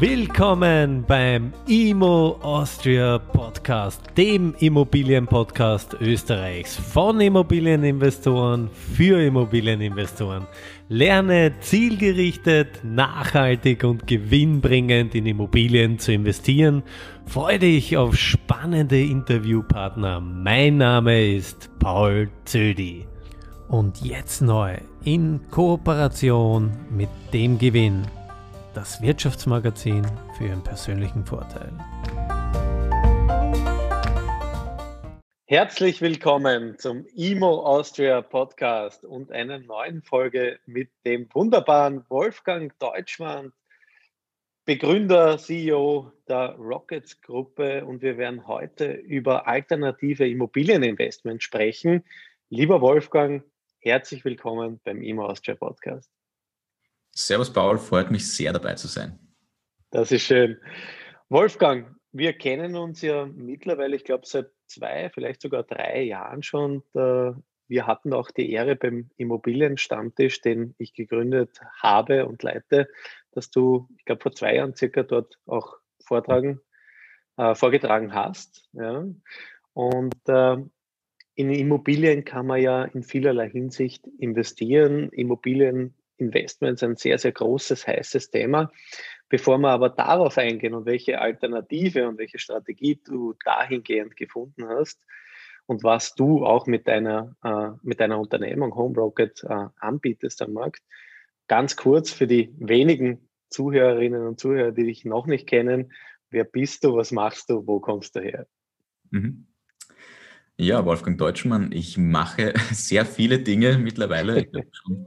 Willkommen beim Imo Austria Podcast, dem Immobilienpodcast Österreichs von Immobilieninvestoren für Immobilieninvestoren. Lerne zielgerichtet, nachhaltig und gewinnbringend in Immobilien zu investieren. Freue dich auf spannende Interviewpartner. Mein Name ist Paul Zödi. Und jetzt neu in Kooperation mit dem Gewinn das Wirtschaftsmagazin für Ihren persönlichen Vorteil. Herzlich willkommen zum IMO Austria Podcast und einer neuen Folge mit dem wunderbaren Wolfgang Deutschmann, Begründer, CEO der Rockets Gruppe und wir werden heute über alternative Immobilieninvestment sprechen. Lieber Wolfgang, herzlich willkommen beim IMO Austria Podcast. Servus Paul, freut mich sehr dabei zu sein. Das ist schön. Wolfgang, wir kennen uns ja mittlerweile, ich glaube, seit zwei, vielleicht sogar drei Jahren schon. Wir hatten auch die Ehre beim Immobilienstammtisch, den ich gegründet habe und leite, dass du, ich glaube, vor zwei Jahren circa dort auch vortragen, äh, vorgetragen hast. Ja. Und äh, in Immobilien kann man ja in vielerlei Hinsicht investieren. Immobilien Investments ein sehr, sehr großes, heißes Thema. Bevor wir aber darauf eingehen und welche Alternative und welche Strategie du dahingehend gefunden hast und was du auch mit deiner, äh, mit deiner Unternehmung Home Rocket äh, anbietest am Markt, ganz kurz für die wenigen Zuhörerinnen und Zuhörer, die dich noch nicht kennen, wer bist du, was machst du, wo kommst du her? Mhm. Ja, Wolfgang Deutschmann, ich mache sehr viele Dinge mittlerweile. Ich habe schon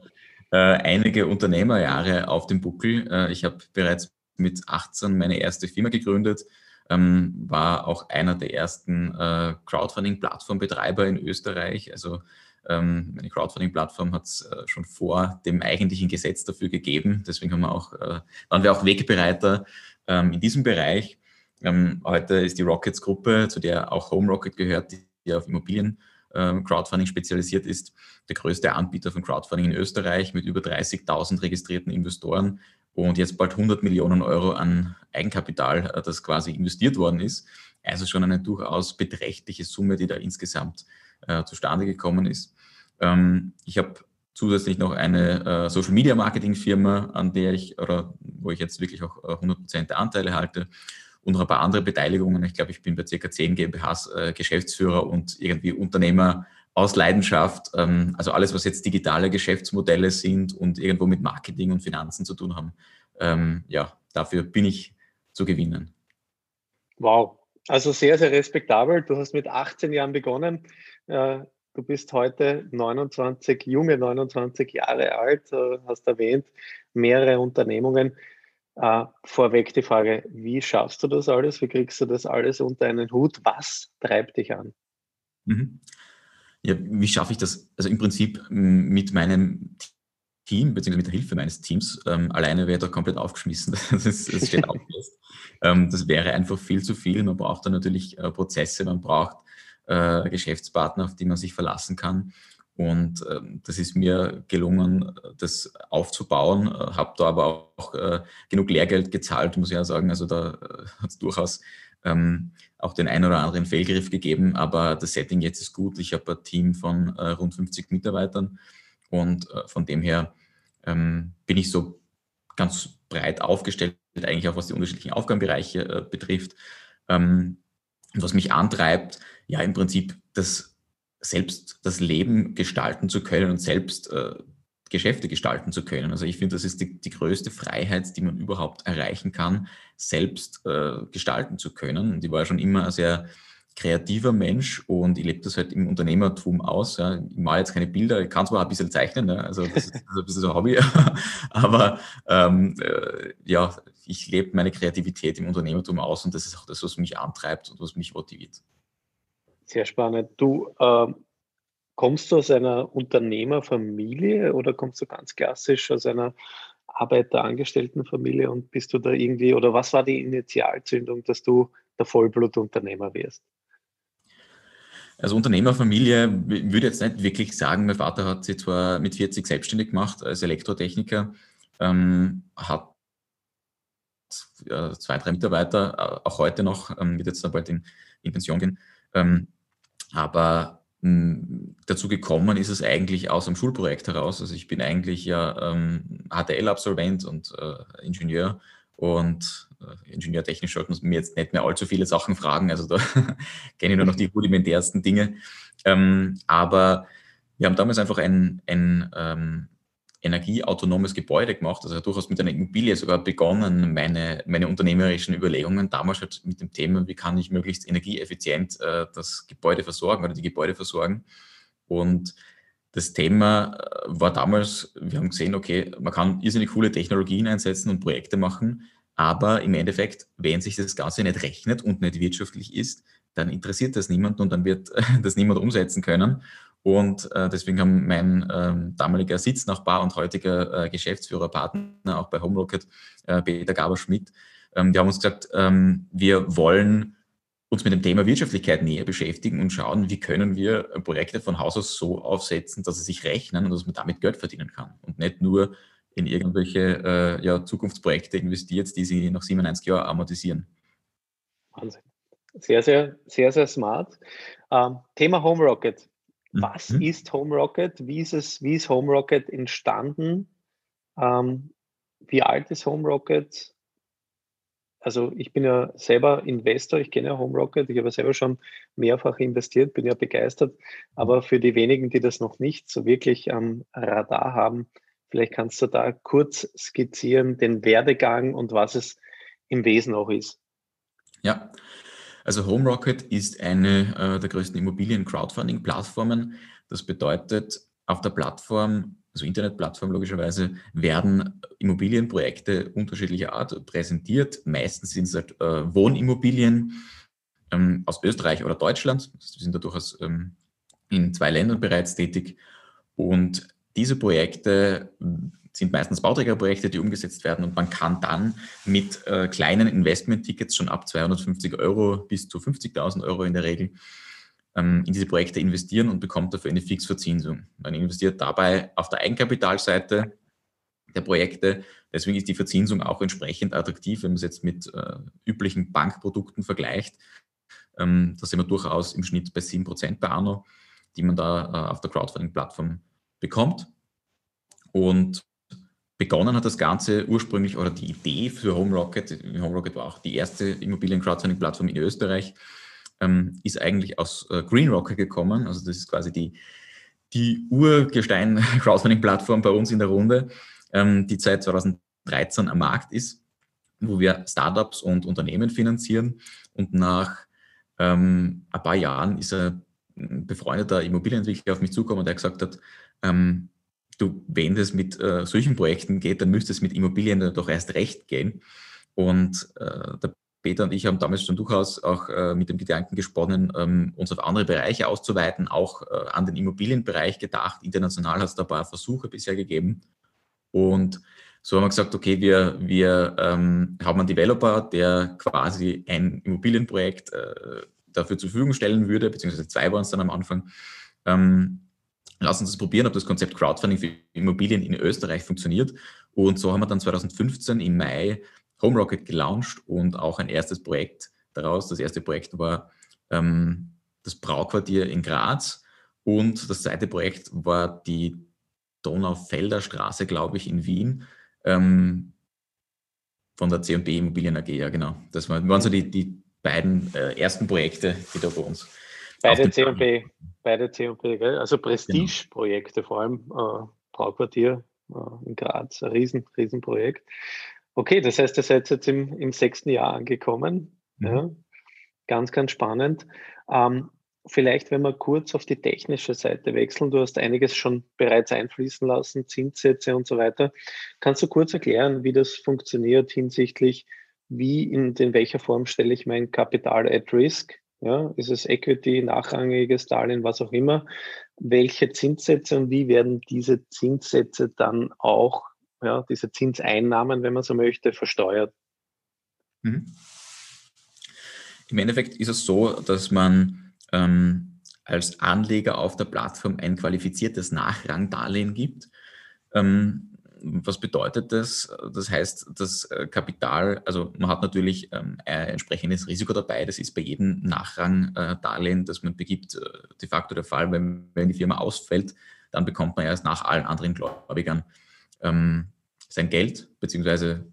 äh, einige Unternehmerjahre auf dem Buckel. Äh, ich habe bereits mit 18 meine erste Firma gegründet, ähm, war auch einer der ersten äh, Crowdfunding-Plattformbetreiber in Österreich. Also ähm, meine Crowdfunding-Plattform hat es äh, schon vor dem eigentlichen Gesetz dafür gegeben. Deswegen haben wir auch, äh, waren wir auch Wegbereiter ähm, in diesem Bereich. Ähm, heute ist die Rockets-Gruppe, zu der auch Home Rocket gehört, die auf Immobilien ähm, Crowdfunding spezialisiert ist, der größte Anbieter von Crowdfunding in Österreich mit über 30.000 registrierten Investoren und jetzt bald 100 Millionen Euro an Eigenkapital, äh, das quasi investiert worden ist. Also schon eine durchaus beträchtliche Summe, die da insgesamt äh, zustande gekommen ist. Ähm, ich habe zusätzlich noch eine äh, Social Media Marketing Firma, an der ich oder wo ich jetzt wirklich auch äh, 100% der Anteile halte und noch ein paar andere Beteiligungen. Ich glaube, ich bin bei circa 10 GmbHs äh, Geschäftsführer und irgendwie Unternehmer aus Leidenschaft. Ähm, also alles, was jetzt digitale Geschäftsmodelle sind und irgendwo mit Marketing und Finanzen zu tun haben. Ähm, ja, dafür bin ich zu gewinnen. Wow, also sehr, sehr respektabel. Du hast mit 18 Jahren begonnen. Äh, du bist heute 29, junge 29 Jahre alt, äh, hast erwähnt, mehrere Unternehmungen. Uh, vorweg die Frage, wie schaffst du das alles? Wie kriegst du das alles unter einen Hut? Was treibt dich an? Mhm. Ja, wie schaffe ich das? Also im Prinzip mit meinem Team, beziehungsweise mit der Hilfe meines Teams, ähm, alleine wäre da komplett aufgeschmissen. Das, ist, das steht auch fest. Ähm, das wäre einfach viel zu viel. Man braucht da natürlich äh, Prozesse, man braucht äh, Geschäftspartner, auf die man sich verlassen kann. Und ähm, das ist mir gelungen, das aufzubauen, äh, habe da aber auch äh, genug Lehrgeld gezahlt, muss ich ja sagen. Also da äh, hat es durchaus ähm, auch den einen oder anderen Fehlgriff gegeben, aber das Setting jetzt ist gut. Ich habe ein Team von äh, rund 50 Mitarbeitern und äh, von dem her ähm, bin ich so ganz breit aufgestellt, eigentlich auch was die unterschiedlichen Aufgabenbereiche äh, betrifft. Ähm, und was mich antreibt, ja im Prinzip das selbst das Leben gestalten zu können und selbst äh, Geschäfte gestalten zu können. Also ich finde, das ist die, die, größte Freiheit, die man überhaupt erreichen kann, selbst äh, gestalten zu können. Und ich war schon immer ein sehr kreativer Mensch und ich lebe das halt im Unternehmertum aus. Ja. Ich mache jetzt keine Bilder, ich kann zwar ein bisschen zeichnen, ne? also das ist, also ein bisschen so ein Hobby, aber ähm, äh, ja, ich lebe meine Kreativität im Unternehmertum aus und das ist auch das, was mich antreibt und was mich motiviert. Sehr spannend. Du äh, kommst du aus einer Unternehmerfamilie oder kommst du ganz klassisch aus einer Arbeiterangestelltenfamilie und bist du da irgendwie, oder was war die Initialzündung, dass du der Vollblutunternehmer wirst? Also Unternehmerfamilie würde jetzt nicht wirklich sagen, mein Vater hat sich zwar mit 40 selbstständig gemacht als Elektrotechniker, ähm, hat zwei, drei Mitarbeiter, auch heute noch, ähm, wird jetzt bald in, in Pension gehen. Ähm, aber mh, dazu gekommen ist es eigentlich aus einem Schulprojekt heraus. Also ich bin eigentlich ja ähm, HTL-Absolvent und äh, Ingenieur und äh, ingenieurtechnisch sollten wir jetzt nicht mehr allzu viele Sachen fragen. Also da kenne ich nur noch die rudimentärsten Dinge. Ähm, aber wir haben damals einfach ein, ein ähm, energieautonomes Gebäude gemacht, also durchaus mit einer Immobilie sogar begonnen, meine, meine unternehmerischen Überlegungen damals halt mit dem Thema, wie kann ich möglichst energieeffizient äh, das Gebäude versorgen oder die Gebäude versorgen. Und das Thema äh, war damals, wir haben gesehen, okay, man kann irrsinnig coole Technologien einsetzen und Projekte machen, aber im Endeffekt, wenn sich das Ganze nicht rechnet und nicht wirtschaftlich ist, dann interessiert das niemanden und dann wird das niemand umsetzen können. Und äh, deswegen haben mein ähm, damaliger Sitznachbar und heutiger äh, Geschäftsführer, Partner auch bei HomeRocket, äh, Peter Gaber-Schmidt, ähm, die haben uns gesagt, ähm, wir wollen uns mit dem Thema Wirtschaftlichkeit näher beschäftigen und schauen, wie können wir Projekte von Haus aus so aufsetzen, dass sie sich rechnen und dass man damit Geld verdienen kann und nicht nur in irgendwelche äh, ja, Zukunftsprojekte investiert, die sie nach 97 Jahren amortisieren. Wahnsinn. Sehr, sehr, sehr, sehr smart. Ähm, Thema Home Rocket. Was mhm. ist Home Rocket? Wie ist, es, wie ist Home Rocket entstanden? Ähm, wie alt ist Home Rocket? Also ich bin ja selber Investor, ich kenne ja Home Rocket, ich habe ja selber schon mehrfach investiert, bin ja begeistert. Aber für die wenigen, die das noch nicht so wirklich am Radar haben, vielleicht kannst du da kurz skizzieren den Werdegang und was es im Wesen auch ist. Ja, also HomeRocket ist eine äh, der größten Immobilien-Crowdfunding-Plattformen. Das bedeutet, auf der Plattform, also Internetplattform logischerweise, werden Immobilienprojekte unterschiedlicher Art präsentiert. Meistens sind es halt äh, Wohnimmobilien ähm, aus Österreich oder Deutschland. Wir sind da durchaus ähm, in zwei Ländern bereits tätig. Und diese Projekte sind meistens Bauträgerprojekte, die umgesetzt werden und man kann dann mit äh, kleinen Investment-Tickets schon ab 250 Euro bis zu 50.000 Euro in der Regel ähm, in diese Projekte investieren und bekommt dafür eine Fixverzinsung. Man investiert dabei auf der Eigenkapitalseite der Projekte. Deswegen ist die Verzinsung auch entsprechend attraktiv, wenn man es jetzt mit äh, üblichen Bankprodukten vergleicht. Ähm, da sind wir durchaus im Schnitt bei 7% per anno, die man da äh, auf der Crowdfunding-Plattform bekommt. Und Begonnen hat das Ganze ursprünglich, oder die Idee für HomeRocket, HomeRocket war auch die erste Immobilien-Crowdfunding-Plattform in Österreich, ähm, ist eigentlich aus äh, GreenRocket gekommen. Also das ist quasi die, die Urgestein-Crowdfunding-Plattform bei uns in der Runde, ähm, die seit 2013 am Markt ist, wo wir Startups und Unternehmen finanzieren. Und nach ähm, ein paar Jahren ist ein befreundeter Immobilienentwickler auf mich zugekommen und der gesagt hat, ähm, du, wenn das mit äh, solchen Projekten geht, dann müsste es mit Immobilien doch erst recht gehen. Und äh, der Peter und ich haben damals schon durchaus auch äh, mit dem Gedanken gesponnen, ähm, uns auf andere Bereiche auszuweiten, auch äh, an den Immobilienbereich gedacht. International hat es da ein paar Versuche bisher gegeben. Und so haben wir gesagt, okay, wir, wir ähm, haben einen Developer, der quasi ein Immobilienprojekt äh, dafür zur Verfügung stellen würde, beziehungsweise zwei waren es dann am Anfang. Ähm, lass uns das probieren, ob das Konzept Crowdfunding für Immobilien in Österreich funktioniert. Und so haben wir dann 2015 im Mai HomeRocket gelauncht und auch ein erstes Projekt daraus. Das erste Projekt war ähm, das Brauquartier in Graz und das zweite Projekt war die Donaufelder Straße, glaube ich, in Wien. Ähm, von der C&B Immobilien AG, ja genau. Das waren, waren so die, die beiden äh, ersten Projekte, die da bei uns Beide C&B, beide C&B, gell? also Prestige-Projekte, genau. vor allem äh, Brauquartier äh, in Graz, ein riesen, Riesenprojekt. Okay, das heißt, ihr seid jetzt im, im sechsten Jahr angekommen. Mhm. Ja? Ganz, ganz spannend. Ähm, vielleicht, wenn wir kurz auf die technische Seite wechseln, du hast einiges schon bereits einfließen lassen, Zinssätze und so weiter. Kannst du kurz erklären, wie das funktioniert hinsichtlich, wie in, in welcher Form stelle ich mein Kapital at Risk? Ja, ist es Equity, nachrangiges Darlehen, was auch immer? Welche Zinssätze und wie werden diese Zinssätze dann auch, ja, diese Zinseinnahmen, wenn man so möchte, versteuert? Mhm. Im Endeffekt ist es so, dass man ähm, als Anleger auf der Plattform ein qualifiziertes Nachrangdarlehen gibt. Ähm, was bedeutet das? Das heißt, das äh, Kapital, also man hat natürlich ähm, ein entsprechendes Risiko dabei. Das ist bei jedem Nachrang-Darlehen, äh, das man begibt, de facto der Fall. Wenn, wenn die Firma ausfällt, dann bekommt man erst nach allen anderen Gläubigern ähm, sein Geld, beziehungsweise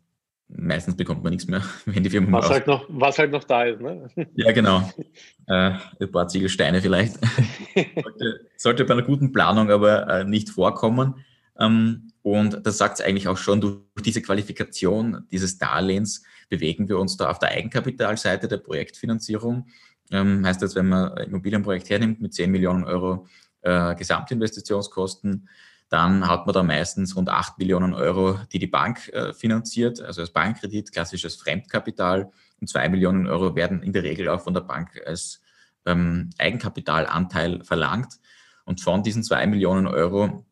meistens bekommt man nichts mehr, wenn die Firma was halt noch Was halt noch da ist, ne? Ja, genau. Äh, ein paar Ziegelsteine vielleicht. sollte, sollte, bei einer guten Planung aber äh, nicht vorkommen. Ähm, und das sagt es eigentlich auch schon, durch diese Qualifikation dieses Darlehens bewegen wir uns da auf der Eigenkapitalseite der Projektfinanzierung. Ähm, heißt das, wenn man ein Immobilienprojekt hernimmt mit 10 Millionen Euro äh, Gesamtinvestitionskosten, dann hat man da meistens rund 8 Millionen Euro, die die Bank äh, finanziert, also als Bankkredit, klassisches Fremdkapital. Und 2 Millionen Euro werden in der Regel auch von der Bank als ähm, Eigenkapitalanteil verlangt. Und von diesen 2 Millionen Euro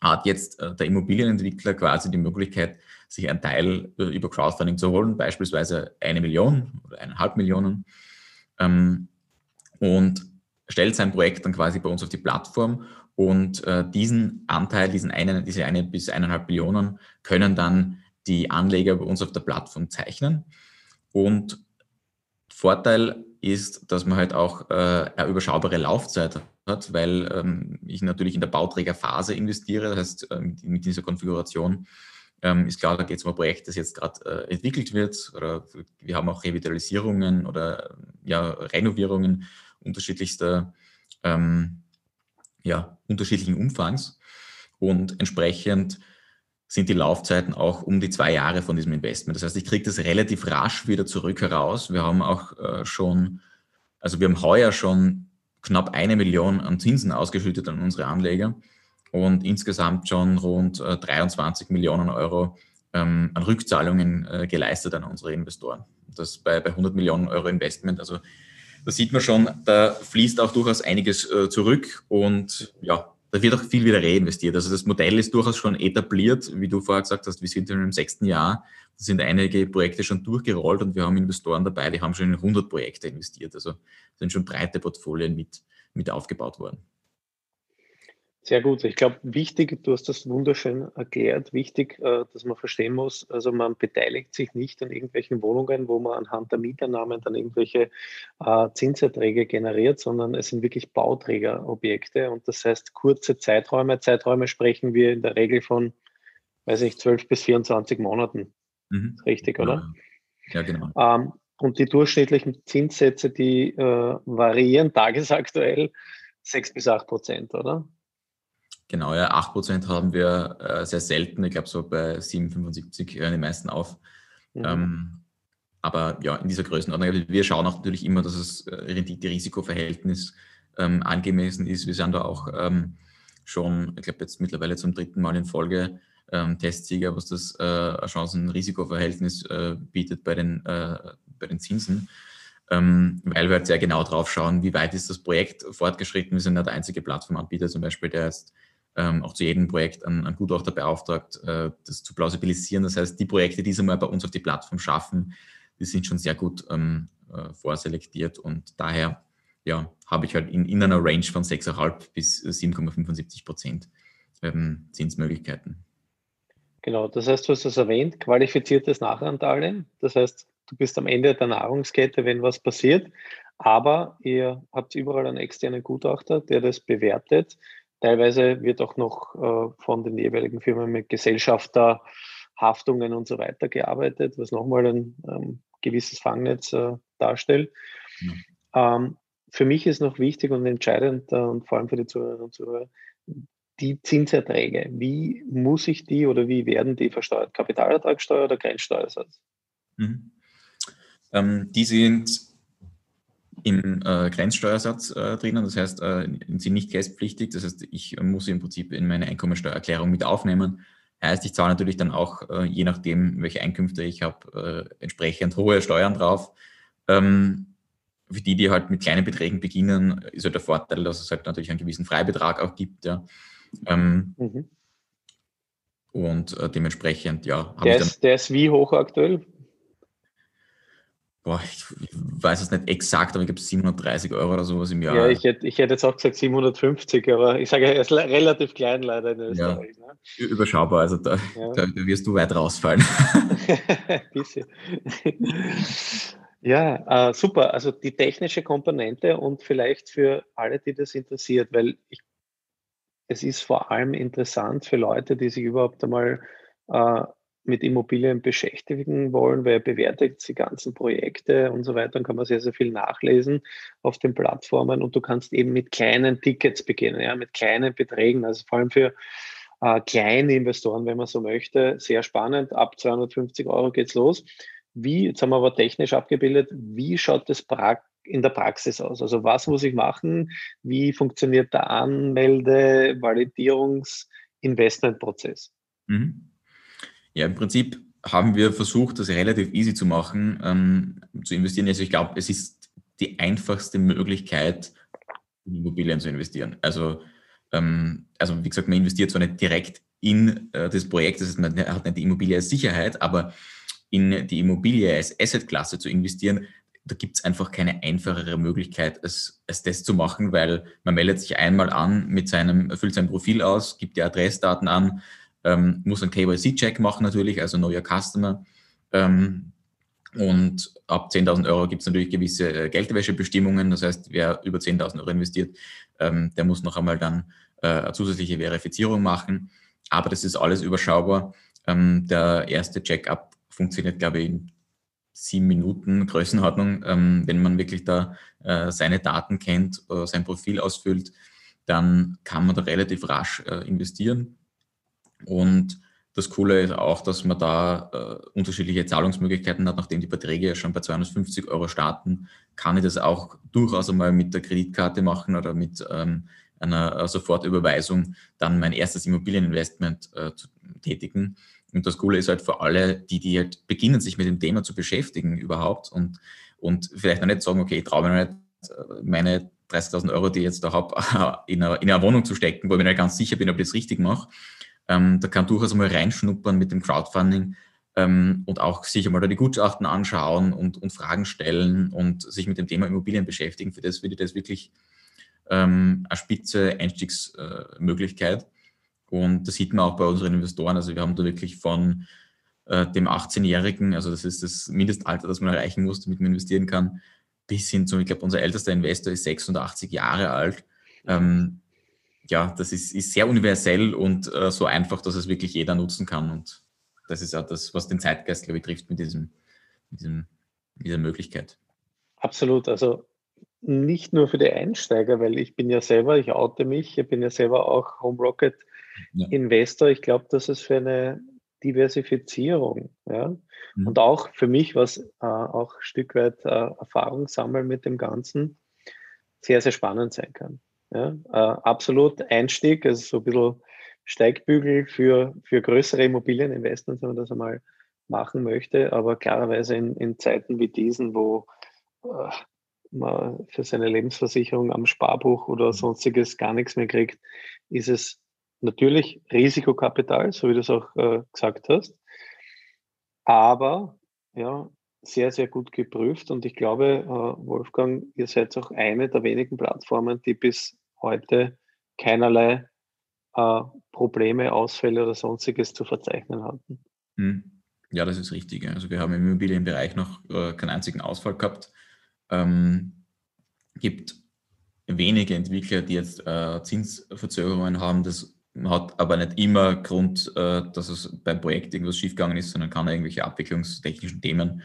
hat jetzt äh, der Immobilienentwickler quasi die Möglichkeit, sich einen Teil äh, über Crowdfunding zu holen, beispielsweise eine Million oder eineinhalb Millionen. Ähm, und stellt sein Projekt dann quasi bei uns auf die Plattform und äh, diesen Anteil, diesen einen, diese eine bis eineinhalb Billionen, können dann die Anleger bei uns auf der Plattform zeichnen. Und Vorteil ist, dass man halt auch äh, eine überschaubare Laufzeit hat, weil ähm, ich natürlich in der Bauträgerphase investiere. Das heißt, äh, mit dieser Konfiguration ähm, ist klar, da geht es um ein Projekt, das jetzt gerade äh, entwickelt wird. Oder wir haben auch Revitalisierungen oder ja, Renovierungen unterschiedlichster ähm, ja, unterschiedlichen Umfangs und entsprechend sind die Laufzeiten auch um die zwei Jahre von diesem Investment. Das heißt, ich kriege das relativ rasch wieder zurück heraus. Wir haben auch äh, schon, also wir haben heuer schon knapp eine Million an Zinsen ausgeschüttet an unsere Anleger und insgesamt schon rund äh, 23 Millionen Euro ähm, an Rückzahlungen äh, geleistet an unsere Investoren. Das bei, bei 100 Millionen Euro Investment. Also da sieht man schon, da fließt auch durchaus einiges äh, zurück und ja, da wird auch viel wieder reinvestiert. Also das Modell ist durchaus schon etabliert, wie du vorher gesagt hast, wir sind im sechsten Jahr, da sind einige Projekte schon durchgerollt und wir haben Investoren dabei, die haben schon in 100 Projekte investiert. Also sind schon breite Portfolien mit, mit aufgebaut worden. Sehr gut. Ich glaube, wichtig, du hast das wunderschön erklärt, wichtig, äh, dass man verstehen muss, also man beteiligt sich nicht an irgendwelchen Wohnungen, wo man anhand der Mieternamen dann irgendwelche äh, Zinserträge generiert, sondern es sind wirklich Bauträgerobjekte und das heißt kurze Zeiträume. Zeiträume sprechen wir in der Regel von, weiß ich, 12 bis 24 Monaten. Mhm. Richtig, oder? Ja, genau. Ähm, und die durchschnittlichen Zinssätze, die äh, variieren tagesaktuell 6 bis 8 Prozent, oder? Genau, ja, 8% haben wir äh, sehr selten. Ich glaube, so bei 7,75 hören die meisten auf. Mhm. Ähm, aber ja, in dieser Größenordnung. Wir schauen auch natürlich immer, dass das äh, Rendite-Risiko-Verhältnis ähm, angemessen ist. Wir sind da auch ähm, schon, ich glaube, jetzt mittlerweile zum dritten Mal in Folge ähm, Testsieger, was das äh, Chancen-Risiko-Verhältnis äh, bietet bei den, äh, bei den Zinsen. Ähm, weil wir halt sehr genau drauf schauen, wie weit ist das Projekt fortgeschritten. Wir sind ja der einzige Plattformanbieter zum Beispiel, der jetzt ähm, auch zu jedem Projekt einen, einen Gutachter beauftragt, äh, das zu plausibilisieren. Das heißt, die Projekte, die sie mal bei uns auf die Plattform schaffen, die sind schon sehr gut ähm, äh, vorselektiert und daher ja, habe ich halt in, in einer Range von 6,5 bis 7,75 Prozent ähm, Zinsmöglichkeiten. Genau, das heißt, du hast es erwähnt, qualifiziertes Nachrangdarlehen. Das heißt, du bist am Ende der Nahrungskette, wenn was passiert. Aber ihr habt überall einen externen Gutachter, der das bewertet. Teilweise wird auch noch äh, von den jeweiligen Firmen mit Gesellschafterhaftungen und so weiter gearbeitet, was nochmal ein ähm, gewisses Fangnetz äh, darstellt. Ähm, für mich ist noch wichtig und entscheidend äh, und vor allem für die Zuhörerinnen und Zuhörer, die Zinserträge. Wie muss ich die oder wie werden die versteuert? Kapitalertragssteuer oder Grenzsteuersatz? Mhm. Ähm, die sind im äh, Grenzsteuersatz äh, drinnen, das heißt, äh, sind nicht kästpflichtig, das heißt, ich muss sie im Prinzip in meine Einkommensteuererklärung mit aufnehmen. Heißt, ich zahle natürlich dann auch, äh, je nachdem, welche Einkünfte ich habe, äh, entsprechend hohe Steuern drauf. Ähm, für die, die halt mit kleinen Beträgen beginnen, ist halt der Vorteil, dass es halt natürlich einen gewissen Freibetrag auch gibt. Ja. Ähm, mhm. Und äh, dementsprechend, ja. Der ist, der ist wie hoch aktuell? Boah, ich weiß es nicht exakt, aber ich glaube 730 Euro oder sowas im Jahr. Ja, ich hätte, ich hätte jetzt auch gesagt 750, aber ich sage, er ist relativ klein leider in Österreich. Ja, ne? Überschaubar, also da, ja. da, wirst du weit rausfallen. Bisschen. ja, äh, super. Also die technische Komponente und vielleicht für alle, die das interessiert, weil ich, es ist vor allem interessant für Leute, die sich überhaupt einmal äh, mit Immobilien beschäftigen wollen, weil er bewertet die ganzen Projekte und so weiter. Dann kann man sehr, sehr viel nachlesen auf den Plattformen und du kannst eben mit kleinen Tickets beginnen, ja, mit kleinen Beträgen. Also vor allem für äh, kleine Investoren, wenn man so möchte, sehr spannend. Ab 250 Euro geht's los. Wie, jetzt haben wir aber technisch abgebildet, wie schaut das in der Praxis aus? Also was muss ich machen? Wie funktioniert der Anmelde-, Validierungs-, Investmentprozess? Mhm. Ja, im Prinzip haben wir versucht, das relativ easy zu machen, ähm, zu investieren. Also ich glaube, es ist die einfachste Möglichkeit, in Immobilien zu investieren. Also, ähm, also wie gesagt, man investiert zwar nicht direkt in äh, das Projekt, das heißt, man hat nicht die Immobilie als Sicherheit, aber in die Immobilie als Assetklasse zu investieren, da gibt es einfach keine einfachere Möglichkeit, als, als das zu machen, weil man meldet sich einmal an mit seinem, füllt sein Profil aus, gibt die Adressdaten an, ähm, muss einen KYC-Check machen natürlich, also Your Customer. Ähm, und ab 10.000 Euro gibt es natürlich gewisse äh, Geldwäschebestimmungen. Das heißt, wer über 10.000 Euro investiert, ähm, der muss noch einmal dann äh, eine zusätzliche Verifizierung machen. Aber das ist alles überschaubar. Ähm, der erste Check-up funktioniert, glaube ich, in sieben Minuten Größenordnung. Ähm, wenn man wirklich da äh, seine Daten kennt, sein Profil ausfüllt, dann kann man da relativ rasch äh, investieren. Und das Coole ist auch, dass man da äh, unterschiedliche Zahlungsmöglichkeiten hat. Nachdem die Beträge ja schon bei 250 Euro starten, kann ich das auch durchaus einmal mit der Kreditkarte machen oder mit ähm, einer Sofortüberweisung dann mein erstes Immobilieninvestment äh, zu tätigen. Und das Coole ist halt für alle, die, die halt beginnen, sich mit dem Thema zu beschäftigen überhaupt und, und vielleicht noch nicht sagen, okay, ich traue mir nicht, äh, meine 30.000 Euro, die ich jetzt da habe, in eine, in eine Wohnung zu stecken, wo ich mir nicht ganz sicher bin, ob ich das richtig mache ähm, da kann durchaus mal reinschnuppern mit dem Crowdfunding ähm, und auch sich einmal da die Gutachten anschauen und, und Fragen stellen und sich mit dem Thema Immobilien beschäftigen. Für das würde das wirklich ähm, eine spitze Einstiegsmöglichkeit. und das sieht man auch bei unseren Investoren. Also wir haben da wirklich von äh, dem 18-Jährigen, also das ist das Mindestalter, das man erreichen muss, damit man investieren kann, bis hin zu, ich glaube, unser ältester Investor ist 86 Jahre alt. Ähm, ja, das ist, ist sehr universell und äh, so einfach, dass es wirklich jeder nutzen kann. Und das ist auch das, was den Zeitgeist, glaube ich, trifft mit, diesem, mit diesem, dieser Möglichkeit. Absolut. Also nicht nur für die Einsteiger, weil ich bin ja selber, ich oute mich, ich bin ja selber auch Home Rocket ja. Investor. Ich glaube, dass es für eine Diversifizierung, ja, mhm. und auch für mich, was äh, auch ein Stück weit äh, Erfahrung sammeln mit dem Ganzen, sehr, sehr spannend sein kann. Ja, äh, absolut Einstieg, also so ein bisschen Steigbügel für, für größere Immobilieninvestments, wenn man das einmal machen möchte. Aber klarerweise in, in Zeiten wie diesen, wo äh, man für seine Lebensversicherung am Sparbuch oder sonstiges gar nichts mehr kriegt, ist es natürlich Risikokapital, so wie du es auch äh, gesagt hast. Aber ja, sehr, sehr gut geprüft und ich glaube, äh, Wolfgang, ihr seid auch eine der wenigen Plattformen, die bis heute keinerlei äh, Probleme, Ausfälle oder sonstiges zu verzeichnen hatten. Hm. Ja, das ist richtig. Also wir haben im Immobilienbereich noch äh, keinen einzigen Ausfall gehabt. Ähm, gibt wenige Entwickler, die jetzt Zinsverzögerungen haben. Das hat aber nicht immer Grund, äh, dass es beim Projekt irgendwas schiefgegangen ist, sondern kann irgendwelche abwicklungstechnischen Themen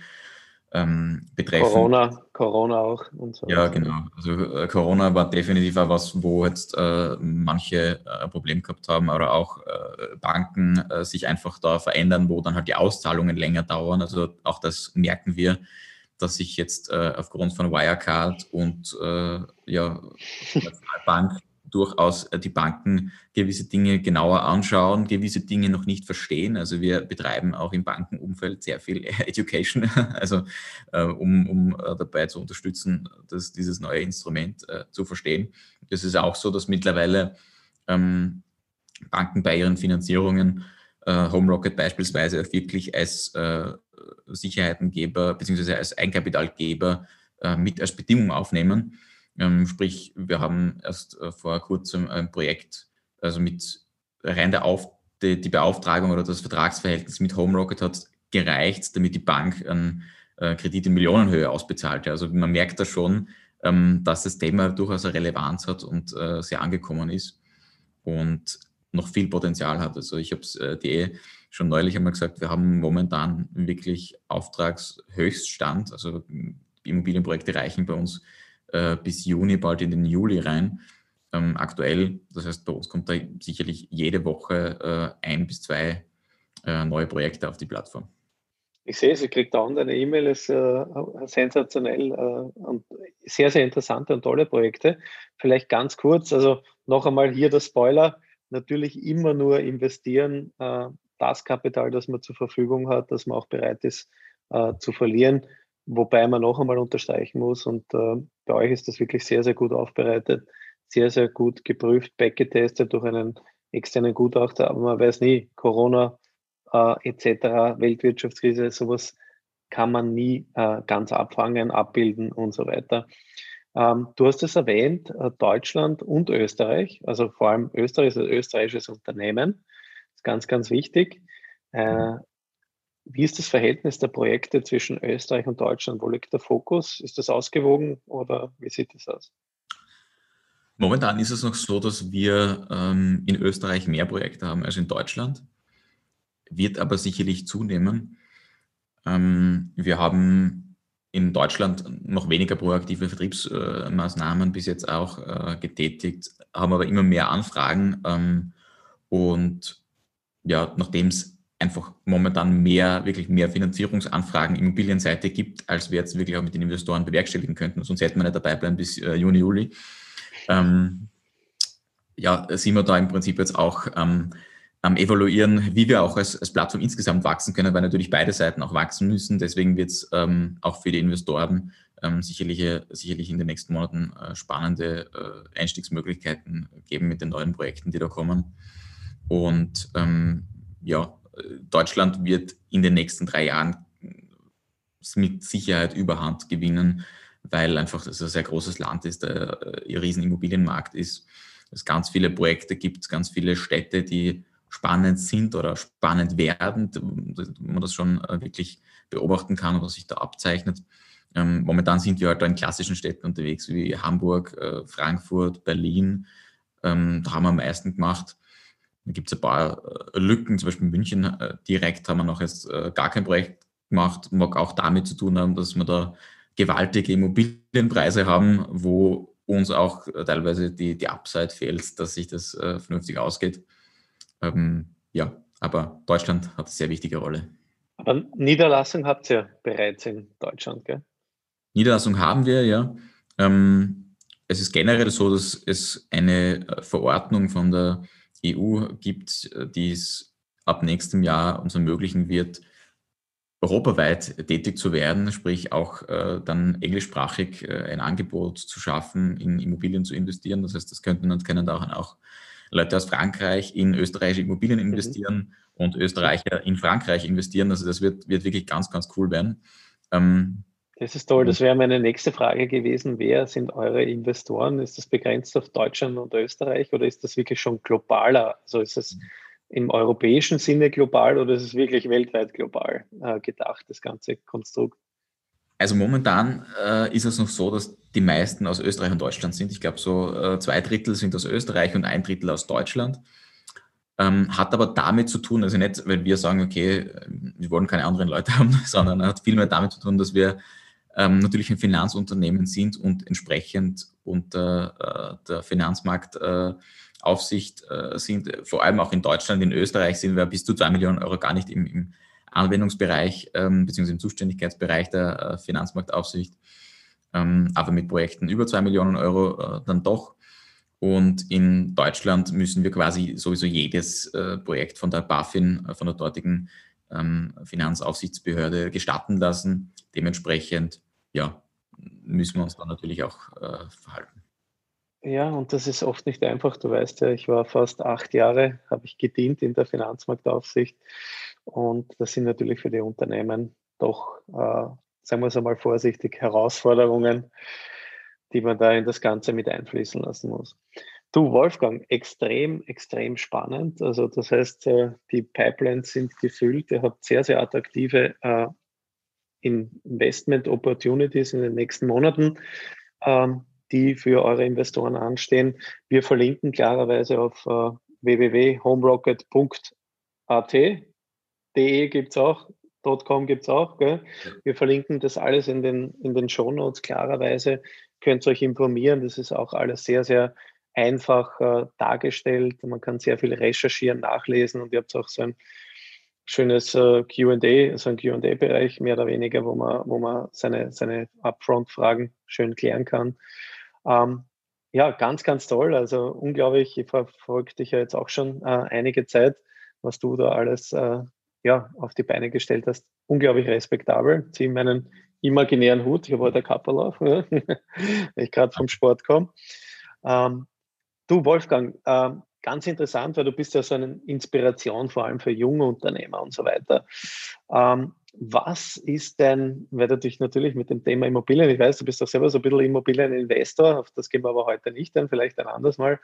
ähm, betreffen. Corona, Corona auch und so. Ja, genau. Also äh, Corona war definitiv auch was, wo jetzt äh, manche äh, ein Problem gehabt haben oder auch äh, Banken äh, sich einfach da verändern, wo dann halt die Auszahlungen länger dauern. Also auch das merken wir, dass sich jetzt äh, aufgrund von Wirecard und ja, Bank durchaus äh, die Banken gewisse Dinge genauer anschauen, gewisse Dinge noch nicht verstehen. Also wir betreiben auch im Bankenumfeld sehr viel Education, also äh, um, um äh, dabei zu unterstützen, dass dieses neue Instrument zu verstehen. Es ist auch so, dass mittlerweile ähm, Banken bei ihren Finanzierungen äh, Home Rocket beispielsweise wirklich als Sicherheitengeber bzw. als Eigenkapitalgeber äh, mit als Bedingung aufnehmen. Ähm, sprich, wir haben erst äh, vor kurzem ein Projekt, also mit rein der Auf, die, die Beauftragung oder das Vertragsverhältnis mit Home Rocket hat gereicht, damit die Bank einen äh, Kredit in Millionenhöhe ausbezahlt. Also man merkt da schon, ähm, dass das Thema durchaus eine Relevanz hat und äh, sehr angekommen ist und noch viel Potenzial hat. Also ich habe es äh, die schon neulich einmal gesagt, wir haben momentan wirklich Auftragshöchststand. Also Immobilienprojekte reichen bei uns äh, bis Juni, bald in den Juli rein. Ähm, aktuell, das heißt, bei uns kommt da sicherlich jede Woche äh, ein bis zwei äh, neue Projekte auf die Plattform. Ich sehe es, ich kriege dauernd eine E-Mail, ist äh, sensationell äh, und sehr, sehr interessante und tolle Projekte. Vielleicht ganz kurz, also noch einmal hier der Spoiler, natürlich immer nur investieren, das Kapital, das man zur Verfügung hat, das man auch bereit ist zu verlieren. Wobei man noch einmal unterstreichen muss, und äh, bei euch ist das wirklich sehr, sehr gut aufbereitet, sehr, sehr gut geprüft, backgetestet durch einen externen Gutachter, aber man weiß nie, Corona, äh, etc., Weltwirtschaftskrise, sowas kann man nie äh, ganz abfangen, abbilden und so weiter. Ähm, du hast es erwähnt, äh, Deutschland und Österreich, also vor allem Österreich ist ein österreichisches Unternehmen, ist ganz, ganz wichtig. Äh, wie ist das Verhältnis der Projekte zwischen Österreich und Deutschland? Wo liegt der Fokus? Ist das ausgewogen oder wie sieht das aus? Momentan ist es noch so, dass wir ähm, in Österreich mehr Projekte haben als in Deutschland wird aber sicherlich zunehmen. Ähm, wir haben in Deutschland noch weniger proaktive Vertriebsmaßnahmen bis jetzt auch äh, getätigt, haben aber immer mehr Anfragen. Ähm, und ja, nachdem es einfach momentan mehr, wirklich mehr Finanzierungsanfragen Immobilienseite gibt, als wir jetzt wirklich auch mit den Investoren bewerkstelligen könnten. Sonst hätten wir nicht dabei bleiben bis äh, Juni, Juli. Ähm, ja, sind wir da im Prinzip jetzt auch ähm, am Evaluieren, wie wir auch als, als Plattform insgesamt wachsen können, weil natürlich beide Seiten auch wachsen müssen. Deswegen wird es ähm, auch für die Investoren ähm, sicherlich, sicherlich in den nächsten Monaten äh, spannende äh, Einstiegsmöglichkeiten geben mit den neuen Projekten, die da kommen. Und ähm, ja, Deutschland wird in den nächsten drei Jahren mit Sicherheit Überhand gewinnen, weil einfach das ein sehr großes Land ist, der äh, riesen Immobilienmarkt ist. Es ganz viele Projekte gibt, ganz viele Städte, die spannend sind oder spannend werden, wo man das schon äh, wirklich beobachten kann, was sich da abzeichnet. Ähm, momentan sind wir halt in klassischen Städten unterwegs, wie Hamburg, äh, Frankfurt, Berlin. Ähm, da haben wir am meisten gemacht. Da gibt es ein paar äh, Lücken, zum Beispiel in München äh, direkt haben wir noch jetzt äh, gar kein Projekt gemacht. Mag auch damit zu tun haben, dass wir da gewaltige Immobilienpreise haben, wo uns auch teilweise die, die Upside fehlt, dass sich das vernünftig ausgeht. Ähm, ja, aber Deutschland hat eine sehr wichtige Rolle. Aber Niederlassung habt ihr bereits in Deutschland, gell? Niederlassung haben wir, ja. Ähm, es ist generell so, dass es eine Verordnung von der EU gibt, äh, die es ab nächstem Jahr uns ermöglichen wird, europaweit tätig zu werden, sprich auch äh, dann englischsprachig äh, ein Angebot zu schaffen, in Immobilien zu investieren. Das heißt, das könnten und können daran auch Leute aus Frankreich in österreichische Immobilien mhm. investieren mhm. und Österreicher in Frankreich investieren. Also das wird, wird wirklich ganz, ganz cool werden. Ähm, das ist toll. Das wäre meine nächste Frage gewesen. Wer sind eure Investoren? Ist das begrenzt auf Deutschland und Österreich oder ist das wirklich schon globaler? Also ist es im europäischen Sinne global oder ist es wirklich weltweit global äh, gedacht, das ganze Konstrukt? Also momentan äh, ist es noch so, dass die meisten aus Österreich und Deutschland sind. Ich glaube, so äh, zwei Drittel sind aus Österreich und ein Drittel aus Deutschland. Ähm, hat aber damit zu tun, also nicht, weil wir sagen, okay, wir wollen keine anderen Leute haben, sondern hat vielmehr damit zu tun, dass wir ähm, natürlich ein Finanzunternehmen sind und entsprechend unter äh, der Finanzmarktaufsicht äh, sind. Vor allem auch in Deutschland, in Österreich sind wir bis zu zwei Millionen Euro gar nicht im, im Anwendungsbereich ähm, bzw. im Zuständigkeitsbereich der äh, Finanzmarktaufsicht, ähm, aber mit Projekten über zwei Millionen Euro äh, dann doch. Und in Deutschland müssen wir quasi sowieso jedes äh, Projekt von der BaFin, äh, von der dortigen ähm, Finanzaufsichtsbehörde gestatten lassen. Dementsprechend, ja, müssen wir uns dann natürlich auch äh, verhalten. Ja, und das ist oft nicht einfach. Du weißt ja, ich war fast acht Jahre, habe ich gedient in der Finanzmarktaufsicht. Und das sind natürlich für die Unternehmen doch, äh, sagen wir es einmal vorsichtig, Herausforderungen, die man da in das Ganze mit einfließen lassen muss. Du, Wolfgang, extrem, extrem spannend. Also das heißt, äh, die Pipelines sind gefüllt. Ihr habt sehr, sehr attraktive äh, Investment Opportunities in den nächsten Monaten, ähm, die für eure Investoren anstehen. Wir verlinken klarerweise auf äh, www.homerocket.at. De gibt es auch, .com gibt es auch. Gell? Wir verlinken das alles in den, in den Shownotes klarerweise. Könnt ihr euch informieren. Das ist auch alles sehr, sehr einfach äh, dargestellt. Man kann sehr viel recherchieren, nachlesen und ihr habt auch so ein schönes äh, QA, so ein QA-Bereich mehr oder weniger, wo man, wo man seine, seine Upfront-Fragen schön klären kann. Ähm, ja, ganz, ganz toll. Also unglaublich, ich verfolge dich ja jetzt auch schon äh, einige Zeit, was du da alles äh, ja, auf die Beine gestellt hast. Unglaublich respektabel. Ziehe meinen imaginären Hut. Ich habe heute Kappel auf, ja, wenn ich gerade vom Sport komme. Ähm, du, Wolfgang, ähm, ganz interessant, weil du bist ja so eine Inspiration vor allem für junge Unternehmer und so weiter. Ähm, was ist denn, weil du dich natürlich mit dem Thema Immobilien, ich weiß, du bist doch selber so ein bisschen Immobilieninvestor, auf das gehen wir aber heute nicht ein, vielleicht ein anderes Mal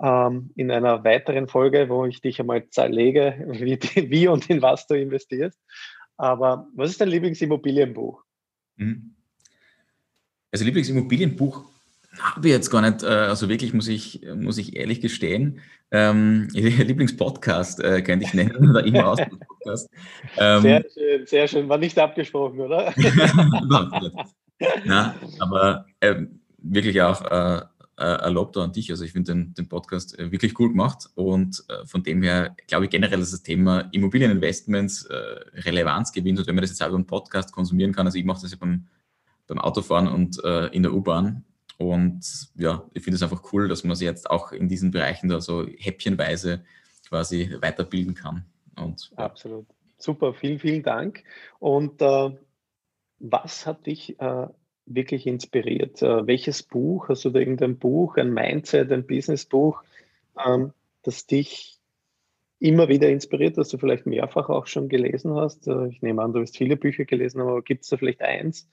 ähm, in einer weiteren Folge, wo ich dich einmal zerlege, wie, wie und in was du investierst. Aber was ist dein Lieblingsimmobilienbuch? Mhm. Also Lieblingsimmobilienbuch habe ich jetzt gar nicht, äh, also wirklich muss ich, muss ich ehrlich gestehen. Ähm, Lieblingspodcast äh, könnte ich nennen, oder immer aus dem Podcast. Ähm, sehr schön, sehr schön. War nicht abgesprochen, oder? Na, aber äh, wirklich auch äh, äh, erlaubt an dich. Also ich finde den, den Podcast äh, wirklich cool gemacht und äh, von dem her glaube ich generell, dass das Thema Immobilieninvestments äh, Relevanz gewinnt und wenn man das jetzt auch über einen Podcast konsumieren kann, also ich mache das ja beim, beim Autofahren und äh, in der U-Bahn und ja, ich finde es einfach cool, dass man sich jetzt auch in diesen Bereichen da so häppchenweise quasi weiterbilden kann. Und, ja. Absolut. Super, vielen, vielen Dank. Und äh, was hat dich äh, wirklich inspiriert? Äh, welches Buch, hast du da irgendein Buch, ein Mindset, ein Businessbuch, ähm, das dich immer wieder inspiriert, das du vielleicht mehrfach auch schon gelesen hast? Äh, ich nehme an, du hast viele Bücher gelesen, aber gibt es da vielleicht eins,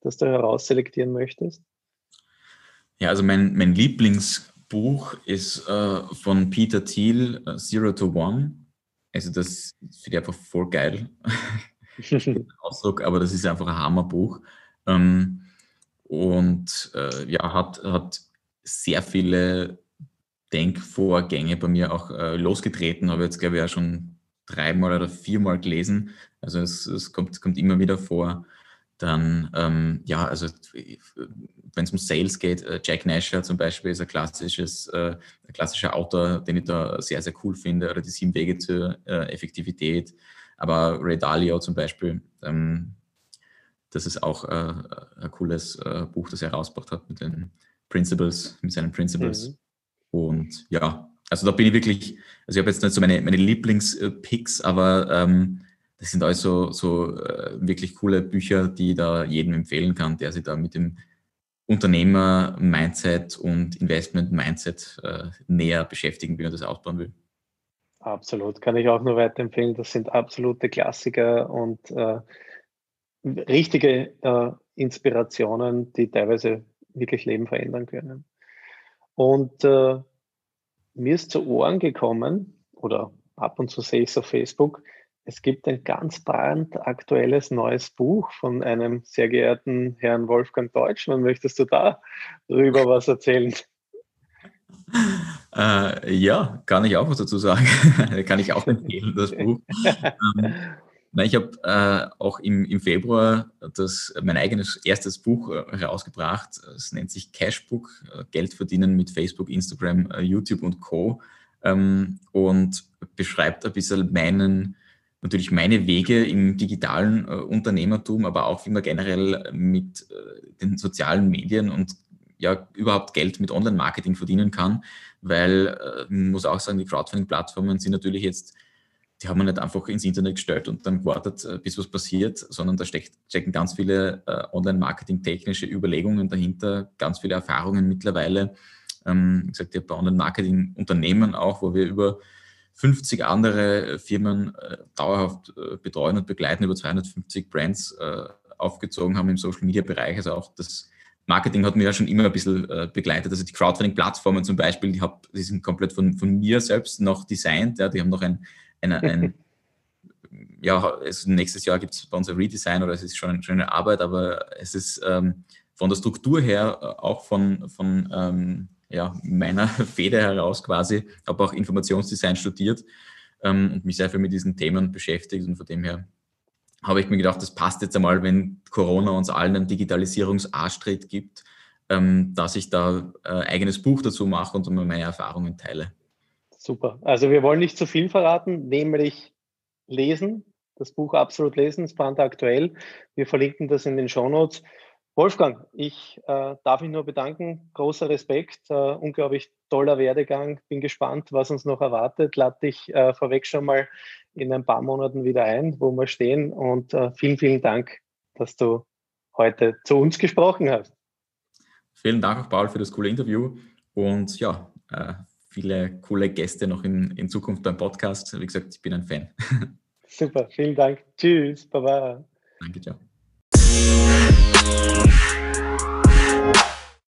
das du herausselektieren möchtest? Ja, also mein, mein Lieblingsbuch ist äh, von Peter Thiel, uh, Zero to One. Also das finde ich einfach voll geil. Ausdruck, aber das ist einfach ein Hammerbuch. Ähm, und äh, ja, hat, hat sehr viele Denkvorgänge bei mir auch äh, losgetreten, habe jetzt glaube ich auch schon dreimal oder viermal gelesen. Also es, es kommt, kommt immer wieder vor. Dann, ähm, ja, also wenn es um Sales geht, äh, Jack Nasher zum Beispiel ist ein klassisches, äh, ein klassischer Autor, den ich da sehr, sehr cool finde, oder die sieben Wege zur äh, Effektivität. Aber Ray Dalio zum Beispiel, ähm, das ist auch äh, ein cooles äh, Buch, das er herausgebracht hat mit den Principles, mit seinen Principles. Mhm. Und ja, also da bin ich wirklich, also ich habe jetzt nicht so meine, meine Lieblingspicks, aber ähm, das sind also so äh, wirklich coole Bücher, die ich da jedem empfehlen kann, der sich da mit dem Unternehmer-Mindset und Investment-Mindset äh, näher beschäftigen will und das ausbauen will. Absolut, kann ich auch nur weiterempfehlen. Das sind absolute Klassiker und äh, richtige äh, Inspirationen, die teilweise wirklich Leben verändern können. Und äh, mir ist zu Ohren gekommen, oder ab und zu sehe ich es auf Facebook, es gibt ein ganz brandaktuelles neues Buch von einem sehr geehrten Herrn Wolfgang Deutschmann. Möchtest du da darüber was erzählen? Äh, ja, kann ich auch was dazu sagen. kann ich auch empfehlen, das Buch. ähm, ich habe äh, auch im, im Februar das, mein eigenes erstes Buch äh, herausgebracht. Es nennt sich Cashbook, äh, Geld verdienen mit Facebook, Instagram, äh, YouTube und Co. Ähm, und beschreibt ein bisschen meinen natürlich meine Wege im digitalen äh, Unternehmertum, aber auch man generell mit äh, den sozialen Medien und ja überhaupt Geld mit Online-Marketing verdienen kann, weil äh, man muss auch sagen, die Crowdfunding-Plattformen sind natürlich jetzt, die haben wir nicht einfach ins Internet gestellt und dann gewartet, äh, bis was passiert, sondern da steckt, stecken ganz viele äh, Online-Marketing-technische Überlegungen dahinter, ganz viele Erfahrungen mittlerweile. Ähm, ich habe bei Online-Marketing-Unternehmen auch, wo wir über 50 andere Firmen äh, dauerhaft äh, betreuen und begleiten, über 250 Brands äh, aufgezogen haben im Social-Media-Bereich. Also auch das Marketing hat mir ja schon immer ein bisschen äh, begleitet. Also die Crowdfunding-Plattformen zum Beispiel, die, hab, die sind komplett von, von mir selbst noch designt. Ja, die haben noch ein, eine, ein ja, es, nächstes Jahr gibt es bei uns ein Redesign oder es ist schon, eine Arbeit, aber es ist ähm, von der Struktur her äh, auch von, von ähm, ja, meiner Feder heraus quasi, habe auch Informationsdesign studiert ähm, und mich sehr viel mit diesen Themen beschäftigt und von dem her habe ich mir gedacht, das passt jetzt einmal, wenn Corona uns allen einen Digitalisierungs-Arschtritt gibt, ähm, dass ich da äh, eigenes Buch dazu mache und meine Erfahrungen teile. Super. Also wir wollen nicht zu viel verraten, nämlich lesen, das Buch absolut lesen, es brandaktuell. Wir verlinken das in den Show Notes. Wolfgang, ich äh, darf mich nur bedanken. Großer Respekt, äh, unglaublich toller Werdegang. Bin gespannt, was uns noch erwartet. Lade dich äh, vorweg schon mal in ein paar Monaten wieder ein, wo wir stehen. Und äh, vielen, vielen Dank, dass du heute zu uns gesprochen hast. Vielen Dank auch, Paul, für das coole Interview. Und ja, äh, viele coole Gäste noch in, in Zukunft beim Podcast. Wie gesagt, ich bin ein Fan. Super, vielen Dank. Tschüss, Baba. Danke, ciao. Bye.